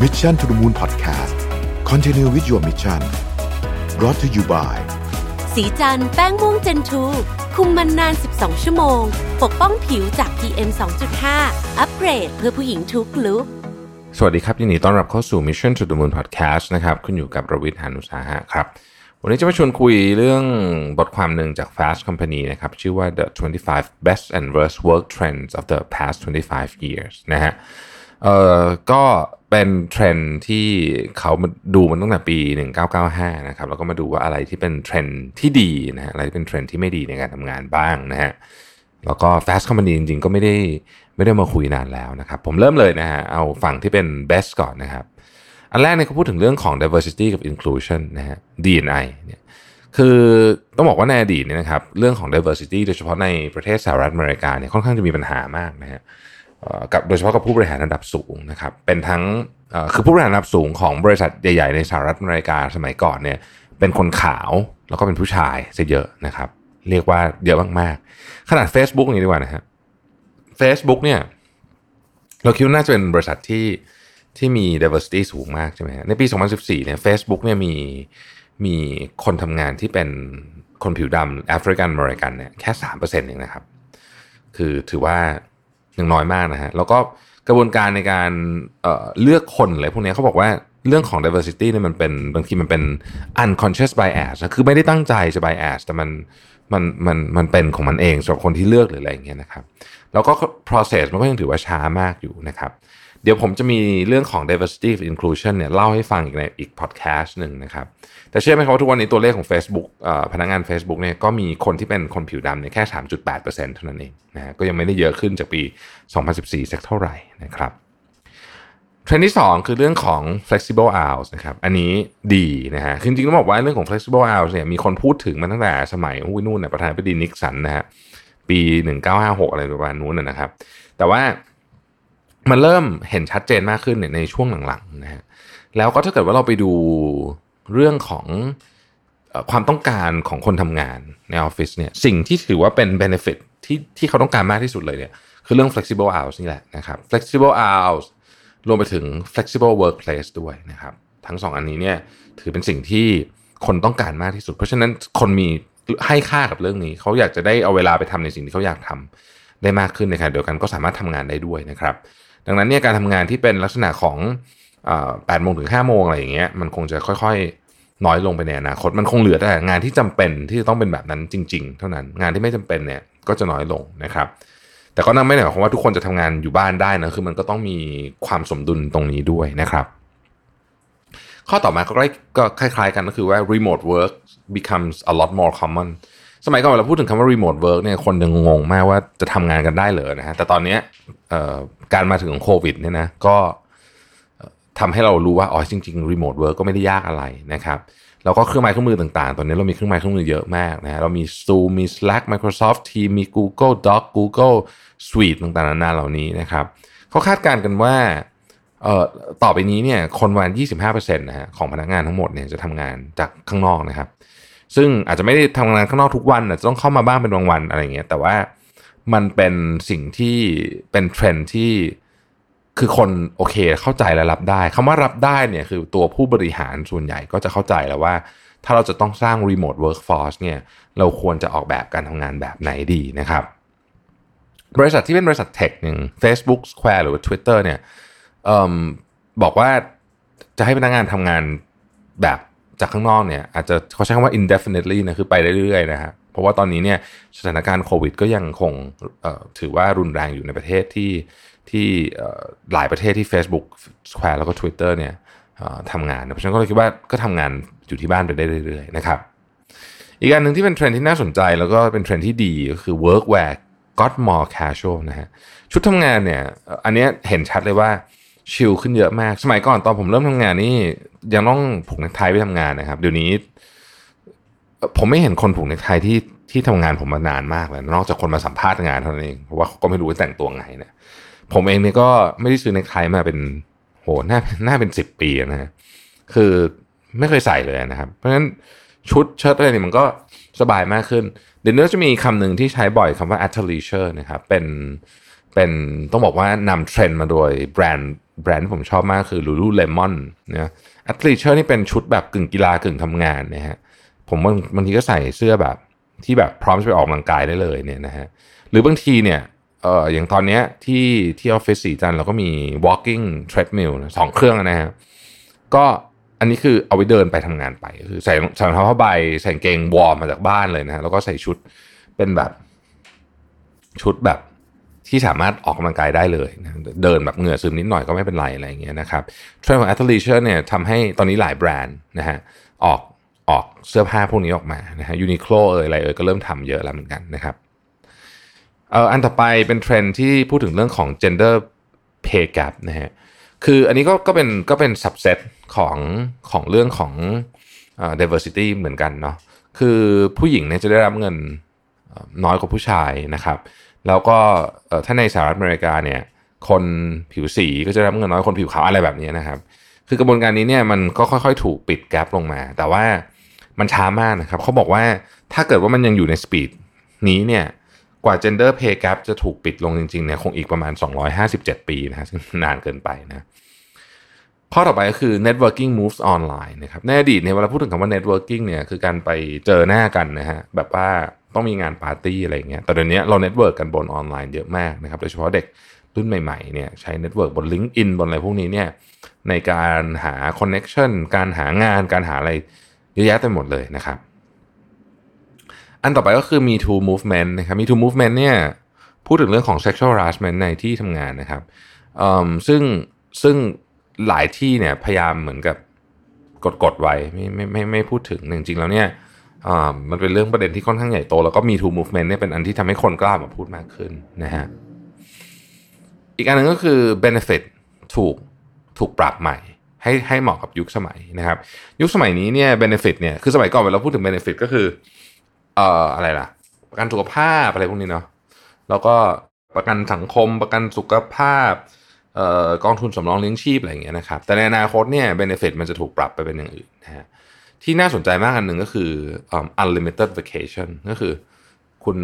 Mission to the Moon Podcast Continue with your mission brought to you by สีจันแป้งม่วงเจนทูคุมมันนาน 12 ชั่วโมง ปกป้องผิวจาก PM 2.5 อัปเกรดเพื่อผู้หญิงทุกลุกสวัสดีครับ ยินดีต้อนรับเข้าสู่ Mission to the Moon Podcast นะครับคุณอยู่กับรวิทย์หานุสาหะครับ วันนี้จะมาชวนคุยเรื่องบทความหนึ่งจาก Fast Company นะครับ ชื่อว่า The 25 Best and Worst Work Trends of the Past 25 Years นะฮะ เอ่อก็เป็นเทรนด์ที่เขามาดูมันตั้งแต่ปี 1995 นะครับ แล้วก็มาดูว่าอะไรที่เป็นเทรนด์ที่ดีนะฮะอะไรที่เป็นเทรนด์ที่ไม่ดีในการทำงานบ้างนะฮะแล้วก็ Fast Company จริงๆ ก็ไม่ได้ไม่ได้มาคุยนานแล้วนะครับ ผมเริ่มเลยนะฮะเอาฝั่งที่เป็น best ก่อนนะครับ อันแรกเนี่ยเขาพูดถึงเรื่องของ diversity กับ inclusion นะฮะ D&I เนี่ยคือต้องบอกว่าในอดีตเนี่ยนะครับเรื่องของ diversity โดยเฉพาะในประเทศสหรัฐอเมริกาเนี่ยค่อนข้างจะมีปัญหามากนะฮะ กับโดยเฉพาะกับผู้บริหารระดับสูงนะครับเป็นทั้งคือผู้บริหารระดับสูงของบริษัทใหญ่ ๆ ในสหรัฐอเมริกาสมัยก่อนเนี่ยเป็นคนขาวแล้วก็เป็นผู้ชายซะเยอะนะครับ เรียกว่าเยอะมากๆ ขนาด Facebook นี้ดีกว่านะฮะ Facebook เนี่ยเราคิดว่าน่าจะเป็นบริษัทที่ที่มี diversity สูงมากใช่ไหมฮะในปี 2014 เนี่ย Facebook เนี่ยมีมีคนทำงานที่เป็นคนผิวดำแอฟริกันอเมริกันเนี่ยแค่สามเปอร์เซ็นต์เองนะครับ คือถือว่า ยังน้อยมากนะฮะแล้วก็กระบวนการในการเเลือกคนอะไรพวกนี้เขาบอกว่าเรื่องของ diversity เนี่ยมันเป็นบางทีมันเป็น unconscious bias นะคือไม่ได้ตั้งใจจะ bias แต่มันมันมันมันเป็นของมันเองสำหรับคนที่เลือกหรืออะไรอย่างเงี้ยนะครับ แล้วก็ process มันก็ยังถือว่าช้ามากอยู่นะครับ เดี๋ยวผมจะมีเรื่องของ diversity and inclusion เนี่ยเล่าให้ฟังอีกในอีก podcast หนึ่งนะครับ แต่เชื่อไหมครับว่าทุกวันนี้ตัวเลขของ Facebook พนักงาน Facebook เนี่ยก็มีคนที่เป็นคนผิวดำเนี่ยแค่ 3.8%เท่านั้นเองนะฮะก็ยังไม่ได้เยอะขึ้นจากปี 2014 สักเท่าไหร่นะครับเทรนด์ที่ 2 คือเรื่องของ flexible hours นะครับ อันนี้ดีนะฮะคือจริงๆต้องบอกว่าเรื่องของ flexible hours เนี่ยมีคนพูดถึงมาตั้งแต่สมัยอุ้ยนู่นนะประธานาธิบดีนิกสันนะฮะปี 1956 อะไรประมาณนู้นนะครับ แต่ว่า มันเริ่มเห็นชัดเจนมากขึ้นในช่วงหลังๆนะฮะแล้วก็ถ้าเกิดว่าเราไปดูเรื่องของความต้องการของคนทำงานในออฟฟิศเนี่ยสิ่งที่ถือว่าเป็น benefit ที่ที่เขาต้องการมากที่สุดเลยเนี่ยคือเรื่อง flexible hours นี่แหละนะครับ flexible hours รวมไปถึง flexible workplace ด้วยนะครับทั้งสองอันนี้เนี่ยถือเป็นสิ่งที่คนต้องการมากที่สุด เพราะฉะนั้นคนมีให้ค่ากับเรื่องนี้ เขาอยากจะได้เอาเวลาไปทำในสิ่งที่เขาอยากทำได้มากขึ้นในขณะเดียวกันก็สามารถทำงานได้ด้วยนะครับ ดังนั้นเนี่ยการทำงานที่เป็นลักษณะของแปดโมงถึงห้าโมงอะไรอย่างเงี้ยมันคงจะค่อยๆ น้อยลงไปในอนาคตมันคงเหลือแต่งานที่จำเป็นที่จะต้องเป็นแบบนั้นจริง ๆ เท่านั้นงานที่ไม่จำเป็นเนี่ยก็จะน้อยลงนะครับ แต่ก็นั่นไม่ได้หมายความว่าทุกคนจะทำงานอยู่บ้านได้นะคือมันก็ต้องมีความสมดุลตรงนี้ด้วยนะครับ ข้อต่อมาก็ใกล้ก็คล้ายๆ กันก็คือว่า remote work becomes a lot more common สมัยก่อนเราพูดถึงคำว่า remote work เนี่ยคนยังงงมากว่าจะทำงานกันได้เหรอนะฮะแต่ตอนนี้การมาถึงของโควิดเนี่ยนะก็ทำให้เรารู้ว่าอ๋อจริงๆ remote work ก็ไม่ได้ยากอะไรนะครับแล้วก็เครื่องไม้เครื่องมือต่างๆ ตอนนี้เรามีเครื่องไม้เครื่องมือเยอะมากนะฮะเรามี Zoom มี Slack Microsoft Team มี Google Doc Google Suite ต่างๆนานาเหล่านี้นะครับเขาคาดการณ์กันว่าเอ่อต่อไปนี้เนี่ยคนวัน 25%นะฮะของพนักงานทั้งหมดเนี่ยจะทำงานจากข้างนอกนะครับ ซึ่งอาจจะไม่ได้ทำงานข้างนอกทุกวันอาจจะต้องเข้ามาบ้างเป็นบางวันอะไรเงี้ย แต่ว่ามันเป็นสิ่งที่เป็นเทรนที่คือคนโอเคเข้าใจและรับได้คำว่ารับได้เนี่ยคือตัวผู้บริหารส่วนใหญ่ก็จะเข้าใจแล้วว่า ถ้าเราจะต้องสร้าง remote workforce เนี่ยเราควรจะออกแบบการทำงานแบบไหนดีนะครับ บริษัทที่เป็นบริษัทเทคหนึ่ง Facebook Square หรือว่า Twitter เนี่ยอบอกว่าจะให้พนักงานทำงานแบบ จากข้างนอกเนี่ยอาจจะเขาใช้คำว่า indefinitely นะคือไปเรื่อยๆนะฮะเพราะว่าตอนนี้เนี่ยสถานการณ์โควิด ก็ยังคงถือว่ารุนแรงอยู่ในประเทศที่ที่หลายประเทศที่ Facebook Square แล้วก็ Twitter เนี่ยทำงานเพราะฉะนั้นก็เลยคิดว่าก็ทำงานอยู่ที่บ้านไปได้เรื่อยๆนะครับอีกอันหนึ่งที่เป็นเทรนด์ที่น่าสนใจแล้วก็เป็นเทรนด์ที่ดีก็คือ work wear got more casual นะฮะชุดทำงานเนี่ยอันนี้เห็นชัดเลยว่า ชิลขึ้นเยอะมาก สมัยก่อนตอนผมเริ่มทำงานนี่ยังต้องผูกเนคไทไปทำงานนะครับ เดี๋ยวนี้ ผมไม่เห็นคนผูกเนคไทที่ที่ทำงานผมมานานมากเลยนอกจากคนมาสัมภาษณ์งานเท่านั้นเองเพราะว่าเขาก็ไม่รู้ว่าแต่งตัวไงเนี่ยผมเองเนี่ยก็ไม่ได้ซื้อเนคไทมาเป็นโหน่าจะเป็นสิบปีนะฮะคือไม่เคยใส่เลยนะครับ เพราะฉะนั้นชุดเชิ้ตอะไรนี่มันก็สบายมากขึ้น เดี๋ยวนี้จะมีคำหนึ่งที่ใช้บ่อยคำว่า athleisure นะครับ เป็นเป็นต้องบอกว่านำเทรนด์มาโดยแบรนด์ แบรนด์ผมชอบมากคือ Lululemon นะ Athleisure นี่เป็นชุดแบบกึ่งกีฬากึ่งทำงานนะฮะผมบางบางทีก็ใส่เสื้อแบบที่แบบพร้อมจะไปออกกำลังกายได้เลยเนี่ยนะฮะหรือบางทีเนี่ยเอออย่างตอนเนี้ยที่ที่ออฟฟิศศรีจันทร์เราก็มี walking treadmill สองเครื่องนะฮะก็อันนี้คือเอาไว้เดินไปทำงานไปคือใส่ใส่รองเท้าผ้าใบใส่เกงวอร์มมาจากบ้านเลยนะฮะแล้วก็ใส่ชุดเป็นแบบชุดแบบ ที่สามารถออกกำลังกายได้เลยนะเดินแบบเหงื่อซึมนิดหน่อยก็ไม่เป็นไรอะไรอย่างเงี้ยนะครับเทรนด์ของ athleisure เนี่ยทำให้ตอนนี้หลายแบรนด์นะฮะออกออกเสื้อผ้าพวกนี้ออกมานะฮะยูนิโคล่เอยอะไรเอยก็เริ่มทำเยอะแล้วเหมือนกันนะครับเอ่ออันต่อไปเป็นเทรนด์ที่พูดถึงเรื่องของ gender pay gap นะฮะคืออันนี้ก็ก็เป็นก็เป็น subset ของของเรื่องของเอ่อ diversity เหมือนกันเนาะคือผู้หญิงเนี่ยจะได้รับเงินน้อยกว่าผู้ชายนะครับ แล้วก็ถ้าในสหรัฐอเมริกาเนี่ยคนผิวสีก็จะรับเงินน้อยคนผิวขาวอะไรแบบนี้นะครับ คือกระบวนการนี้เนี่ยมันก็ค่อยๆ ถูกปิดแกลบลงมา แต่ว่ามันช้ามากนะครับเขาบอกว่าถ้าเกิดว่ามันยังอยู่ใน speed นี้เนี่ยกว่า gender pay gap จะถูกปิดลงจริงๆเนี่ยคงอีกประมาณ 257 ปีนะซึ่งนานเกินไปนะข้อต่อไปก็คือ networking moves online นะครับในอดีตเนี่ยเวลาพูดถึงคำว่า networking เนี่ยคือการไปเจอหน้ากันนะฮะแบบว่า ต้องมีงานปาร์ตี้อะไรเงี้ย แต่เดี๋ยวนี้เรา network กันบนออนไลน์เยอะมากนะครับ โดยเฉพาะเด็กรุ่นใหม่ๆเนี่ยใช้ network บน LinkedIn บนอะไรพวกนี้เนี่ยในการหา connection การหางานการหาอะไรเยอะแยะไปหมดเลยนะครับ อันต่อไปก็คือ Me Too Movement นะครับ Me Too Movement เนี่ยพูดถึงเรื่องของ sexual harassment ในที่ทำงานนะครับซึ่งซึ่งหลายที่เนี่ยพยายามเหมือนกับกดกดไว้ไม่ไม่ไม่ไม่พูดถึงจริงๆแล้วเนี่ยามันเป็นเรื่องประเด็นที่ค่อนข้างใหญ่โต แล้วก็มี two movement เนี่ยเป็นอันที่ทำให้คนกล้ามาพูดมากขึ้นนะฮะอีกอันหนึ่งก็คือ benefit ถูกถูกปรับใหม่ให้ให้เหมาะกับยุคสมัยนะครับ ยุคสมัยนี้เนี่ย benefit เนี่ยคือสมัยก่อนเวลาพูดถึง benefit ก็คือเอ่ออะไรล่ะ ประกันสุขภาพอะไรพวกนี้เนาะแล้วก็ประกันสังคมประกันสุขภาพเอ่อกองทุนสำรองเลี้ยงชีพอะไรอย่างเงี้ยนะครับแต่ในอนาคตเนี่ย benefit มันจะถูกปรับไปเป็นอย่างอื่นนะฮะ ที่น่าสนใจมากอันหนึ่งก็คือ unlimited vacation ก็คือ คุณ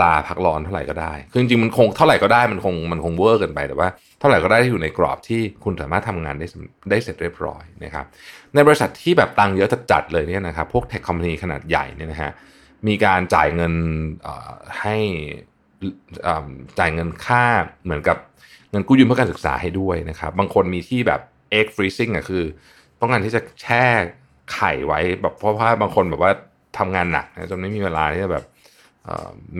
ลาพักร้อนเท่าไหร่ก็ได้ คือจริงๆมันคงเท่าไหร่ก็ได้มันคงมันคงเวอร์เกินไปแต่ว่าเท่าไหร่ก็ได้ที่อยู่ในกรอบที่คุณสามารถทำงานได้ได้เสร็จเรียบร้อยนะครับในบริษัทที่แบบตังเยอะจัดๆเลยเนี่ยนะครับพวกเทคคอมพานีขนาดใหญ่เนี่ยนะฮะมีการจ่ายเงินให้จ่ายเงินค่าเหมือนกับเงินกู้ยืมเพื่อการศึกษาให้ด้วยนะครับบางคนมีที่แบบ egg freezing อะคือ ต้องการที่จะแช่ ไข่ไว้แบบเพราะว่าบางคนแบบว่าทำงานหนักจนไม่มีเวลาที่จะแบบ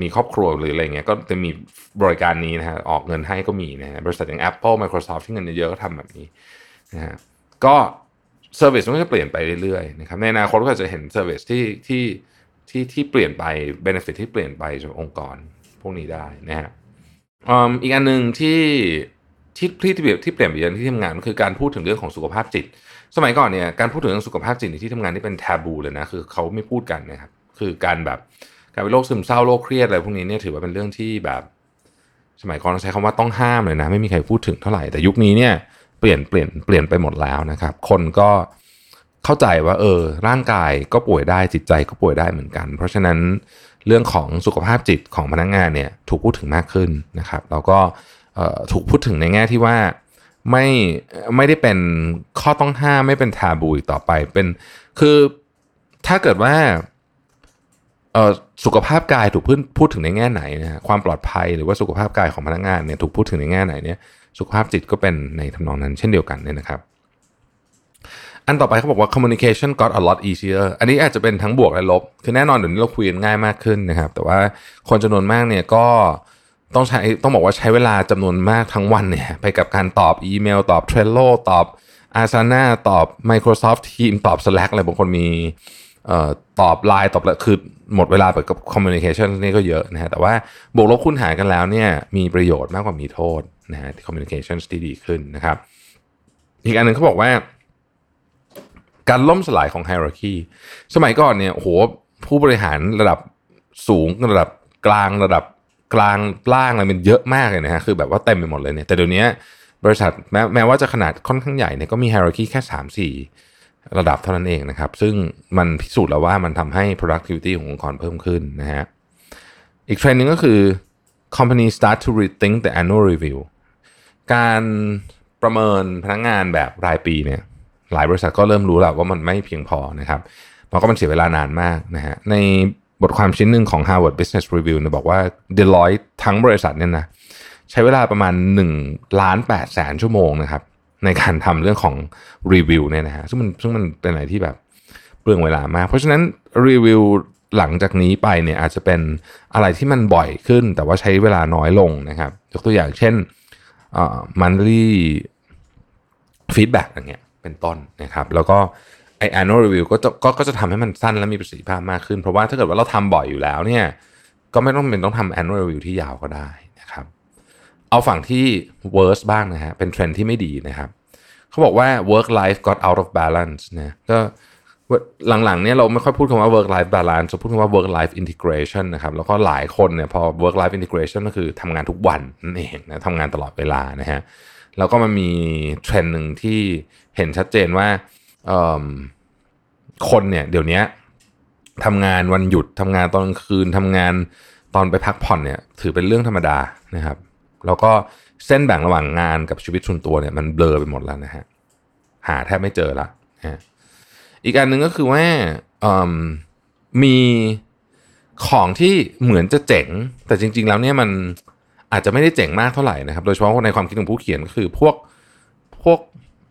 มีครอบครัวหรืออะไรเงี้ยก็จะมีบริการนี้นะฮะออกเงินให้ก็มีนะฮะบริษัทอย่าง Apple Microsoft ที่เงินเยอะก็ทำแบบนี้นะฮะก็ service มันก็จะเปลี่ยนไปเรื่อยๆนะครับในอนาคตก็จะเห็น service ที่ที่ที่ที่เปลี่ยนไป benefit ที่เปลี่ยนไปจากองค์กรพวกนี้ได้นะฮะอีกอันหนึ่งที่ ที่ที่ที่เปลี่ยนที่เปลี่ยนไปเยอะที่ทำงานคือการพูดถึงเรื่องของสุขภาพจิต สมัยก่อนเนี่ยการพูดถึงเรื่องสุขภาพจิตในที่ทำงานนี่เป็น taboo เลยนะคือเขาไม่พูดกันนะครับคือการแบบการเป็นโรคซึมเศร้าโรคเครียดอะไรพวกนี้เนี่ยถือว่าเป็นเรื่องที่แบบ สมัยก่อนใช้คำว่าต้องห้ามเลยนะ ไม่มีใครพูดถึงเท่าไหร่แต่ยุคนี้เนี่ยเปลี่ยนเปลี่ยนเปลี่ยนไปหมดแล้วนะครับ คนก็เข้าใจว่าเออร่างกายก็ป่วยได้จิตใจก็ป่วยได้เหมือนกัน เพราะฉะนั้นเรื่องของสุขภาพจิตของพนักงงานเนี่ยถูกพูดถึงมากขึ้นนะครับ แล้วก็ ถูกพูดถึงในแง่ที่ว่าไม่ไม่ได้เป็นข้อต้องห้ามไม่เป็นทาบูอีกต่อไปเป็นคือถ้าเกิดว่าสุขภาพกายถูกพูดพูดถึงในแง่ไหนนะความปลอดภัยหรือว่าสุขภาพกายของพนักงานเนี่ยถูกพูดถึงในแง่ไหนเนี่ยสุขภาพจิตก็เป็นในทำนองนั้นเช่นเดียวกันเนี่ยนะครับ อันต่อไปเขาบอกว่า communication got a lot easier อันนี้อาจจะเป็นทั้งบวกและลบ คือแน่นอนเดี๋ยวนี้เราคุยกันง่ายมากขึ้นนะครับ แต่ว่าคนจำนวนมากเนี่ยก็ ต้องใช้ต้องบอกว่าใช้เวลาจำนวนมากทั้งวันเนี่ยไปกับการตอบอีเมล ตอบ Trello ตอบ Asana ตอบ Microsoft Teams ตอบ Slack อะไรบางคนมีตอบไลน์ตอบอะไรคือหมดเวลาไปกับ communication นี่ก็เยอะนะฮะแต่ว่าบวกลบคูณหารกันแล้วเนี่ยมีประโยชน์มากกว่ามีโทษนะฮะ communication ที่ดีขึ้นนะครับ อีกอันหนึ่งเขาบอกว่า การล่มสลายของ hierarchy สมัยก่อนเนี่ยโหผู้บริหารระดับสูงระดับกลางระดับ กลางล่างอะไรมันเยอะมากเลยนะฮะคือแบบว่าเต็มไปหมดเลยเนี่ยแต่เดี๋ยวนี้บริษัทแม้แม้ว่าจะขนาดค่อนข้างใหญ่เนี่ยก็มี hierarchy แค่ 3 4 ระดับเท่านั้นเองนะครับ ซึ่งมันพิสูจน์แล้วว่ามันทำให้ productivity ขององค์กรเพิ่มขึ้นนะฮะอีกเทรนด์นึงก็คือ company start to rethink the annual review การปประเมินพนักงานแบบรายปีเนี่ยหลายบริษัทก็เริ่มรู้แล้วว่ามันไม่เพียงพอนะครับเพราะก็มันเสียเวลานานมากนะฮะใน บทความชิ้นหนึ่งของ Harvard Business Review เนี่ยบอกว่า Deloitte ทั้งบริษัทเนี่ยนะใช้เวลาประมาณ1ล้าน8แสนชั่วโมงนะครับ ในการทำเรื่องของรีวิวเนี่ยนะฮะซึ่งมันซึ่งมันเป็นอะไรที่แบบเปลืองเวลามาก เพราะฉะนั้นรีวิวหลังจากนี้ไปเนี่ยอาจจะเป็นอะไรที่มันบ่อยขึ้น แต่ว่าใช้เวลาน้อยลงนะครับ ยกตัวอย่างเช่น monthly feedback อย่างเงี้ยเป็นต้นนะครับ แล้วก็ annual review ก็จะก็ก็จะทำให้มันสั้นและมีประสิทธิภาพมากขึ้น เพราะว่าถ้าเกิดว่าเราทำบ่อยอยู่แล้วเนี่ยก็ไม่ต้องเป็นต้องทำ annual review ที่ยาวก็ได้นะครับ เอาฝั่งที่ worst บ้างนะฮะเป็นเทรนด์ที่ไม่ดีนะครับเขาบอกว่า work life got out of balance นะก็หลังๆเนี่ยเราไม่ค่อยพูดคำว่า work life balance เราพูดคำว่า work life integration นะครับแล้วก็หลายคนเนี่ยพอ work life integration ก็คือทำงานทุกวันนั่นเองนะทำงานตลอดเวลานะฮะแล้วก็มันมีเทรนด์หนึ่งที่เห็นชัดเจนว่า คนเนี่ยเดี๋ยวนี้ทำงานวันหยุดทำงานตอนกลางคืนทำงานตอนไปพักผ่อนเนี่ย ถือเป็นเรื่องธรรมดานะครับ แล้วก็เส้นแบ่งระหว่างงานกับชีวิตส่วนตัวเนี่ยมันเบลอไปหมดแล้วนะฮะหาแทบไม่เจอละนะอีกอันหนึ่งก็คือว่ามีของที่เหมือนจะเจ๋ง แต่จริง ๆ แล้วเนี่ยมันอาจจะไม่ได้เจ๋งมากเท่าไหร่นะครับ โดยเฉพาะในความคิดของผู้เขียนก็คือพวกพวก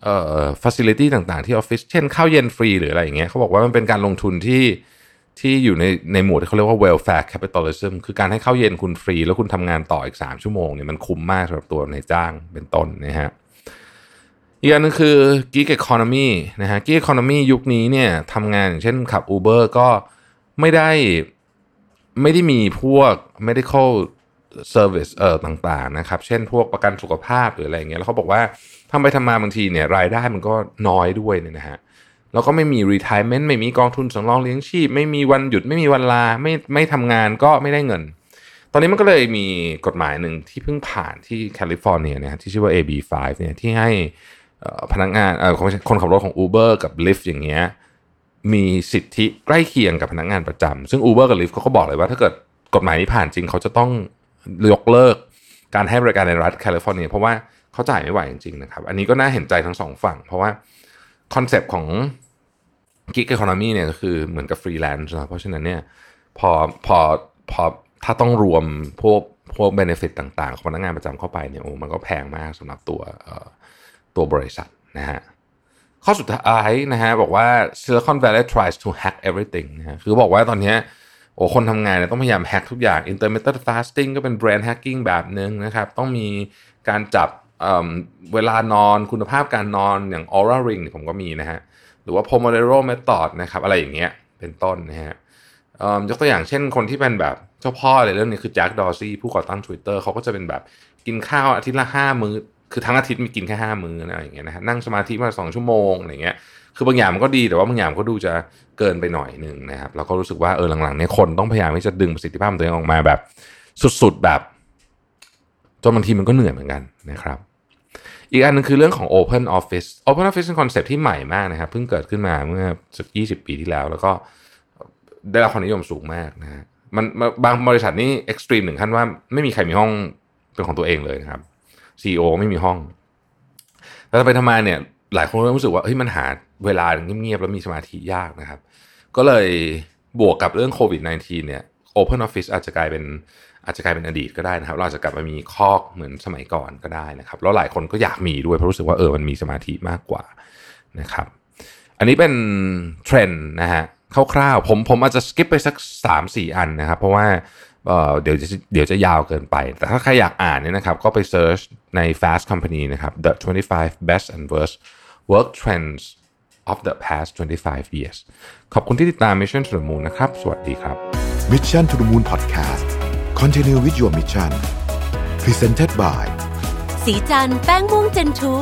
เอ่อ facility ต่างๆที่ออฟฟิศเช่นข้าวเย็นฟรีหรืออะไรอย่างเงี้ยเขาบอกว่ามันเป็นการลงทุนที่ที่อยู่ในในหมวดที่เขาเรียกว่า welfare capitalism คือการให้ข้าวเย็นคุณฟรี แล้วคุณทำงานต่ออีก 3 ชั่วโมงเนี่ยมันคุ้มมากสำหรับตัวนายจ้างเป็นต้นนะฮะอีกอันนึงคือ gig economy นะฮะ gig economy ยุคนี้เนี่ยทำงานอย่างเช่นขับ Uber ก็ไม่ได้ไม่ได้มีพวก medical service เอ่อต่างๆนะครับ เช่นพวกประกันสุขภาพหรืออะไรอย่างเงี้ยแล้วเขาบอกว่าทำไปทำมาบางทีเนี่ยรายได้มันก็น้อยด้วยเนี่ยนะฮะแล้วก็ไม่มี retirement ไม่มีกองทุนสำรองเลี้ยงชีพ ไม่มีวันหยุดไม่มีวันลาไม่ไม่ทำงานก็ไม่ได้เงิน ตอนนี้มันก็เลยมีกฎหมายหนึ่งที่เพิ่งผ่านที่แคลิฟอร์เนียเนี่ยที่ชื่อว่า AB5 เนี่ยที่ให้พนักงานคนขับรถของ Uber กับ Lyft อย่างเงี้ยมีสิทธิใกล้เคียงกับพนักงานประจำซึ่ง Uber กับ Lyft เขาก็บอกเลยว่าถ้าเกิดกฎหมายนี้ผ่านจริงเขาจะต้อง ยกเลิกการให้บริการในรัฐแคลิฟอร์เนียเพราะว่าเขาจ่ายไม่ไหวจริงๆนะครับ อันนี้ก็น่าเห็นใจทั้งสองฝั่ง เพราะว่าคอนเซปต์ของ gig economy เนี่ยก็คือเหมือนกับฟรีแลนซ์นะเพราะฉะนั้นเนี่ยพอพอพอถ้าต้องรวมพวกพวก benefit ต่างๆ ของพนักงานประจำเข้าไปเนี่ยโอ้มันก็แพงมากสำหรับตัวตัวบริษัทนะฮะข้อสุดท้ายนะฮะบอกว่า Silicon Valley tries to hack everything นะฮะคือบอกว่าตอนนี้ โอ้คนทำงานเนี่ยต้องพยายามแฮกทุกอย่าง intermittent fasting ก็เป็น brain hacking แบบหนึ่งนะครับ ต้องมีการจับเเวลานอนคุณภาพการนอนอย่าง Aura Ring ผมก็มีนะฮะ หรือว่า Pomodoro Method นะครับ อะไรอย่างเงี้ยเป็นต้นนะฮะยกตัวอย่างเช่นคนที่เป็นแบบเจ้าพ่อเลยเรื่องนี้คือแจ็คดอร์ซี่ผู้ก่อตั้ง Twitter เขาก็จะเป็นแบบกินข้าวอาทิตย์ละห้ามื้อ คือทั้งอาทิตย์มีกินแค่ห้ามื้ออะไรอย่างเงี้ยนะฮะนั่งสมาธิมาสองชั่วโมงอะไรเงี้ยคือบางอย่างมันก็ดีแต่ว่าบางอย่างก็ดูจะเกินไปหน่อยหนึ่งนะครับแล้วก็รู้สึกว่าเออหลังๆเนี่ยคนต้องพยายามที่จะดึงประสิทธิภาพตัวเองออกมาแบบ สุดๆแบบจนบางทีมันก็เหนื่อยเหมือนกันนะครับ อีกอันนึงคือเรื่องของ Open Office Open Office เป็นคอนเซ็ปที่ใหม่มากนะครับเพิ่งเกิดขึ้นมาเมื่อสักยี่สิบปีที่แล้ว แล้วก็ได้รับความนิยมสูงมากนะฮะมันบางบริษัทนี่ extreme หนึ่งขั้นว่าไม่มีใครมีห้องเป็นของตัวเองเลยนะครับ CEO ไม่มีห้องแต่ไปทำมาเนี่ย หลายคนเริ่มรู้สึกว่าเฮ้ยมันหาเวลาเงียบๆแล้วมีสมาธิยากนะครับ ก็เลยบวกกับเรื่องโควิด -19 เนี่ย Open Office อาจจะกลายเป็นอาจจะกลายเป็นอดีตก็ได้นะครับ เราจะกลับมามีคอกเหมือนสมัยก่อนก็ได้นะครับ แล้วหลายคนก็อยากมีด้วยเพราะรู้สึกว่าเออมันมีสมาธิมากกว่านะครับ อันนี้เป็นเทรนด์นะฮะคร่าวๆผมผมอาจจะสกิปไปสัก 3-4 อันนะครับ เพราะว่า เดี๋ยวจะเดี๋ยวจะยาวเกินไป แต่ถ้าใครอยากอ่านเนี่ยนะครับ ก็ไปเซิร์ชใน Fast Company นะครับ The 25 Best and Worst Work Trends of the past 25 years ขอบคุณที่ติดตาม Mission to the Moon นะครับ สวัสดีครับ Mission to the Moon Podcast Continue with your mission Presented by สีจันแป้งม่วงเจนทู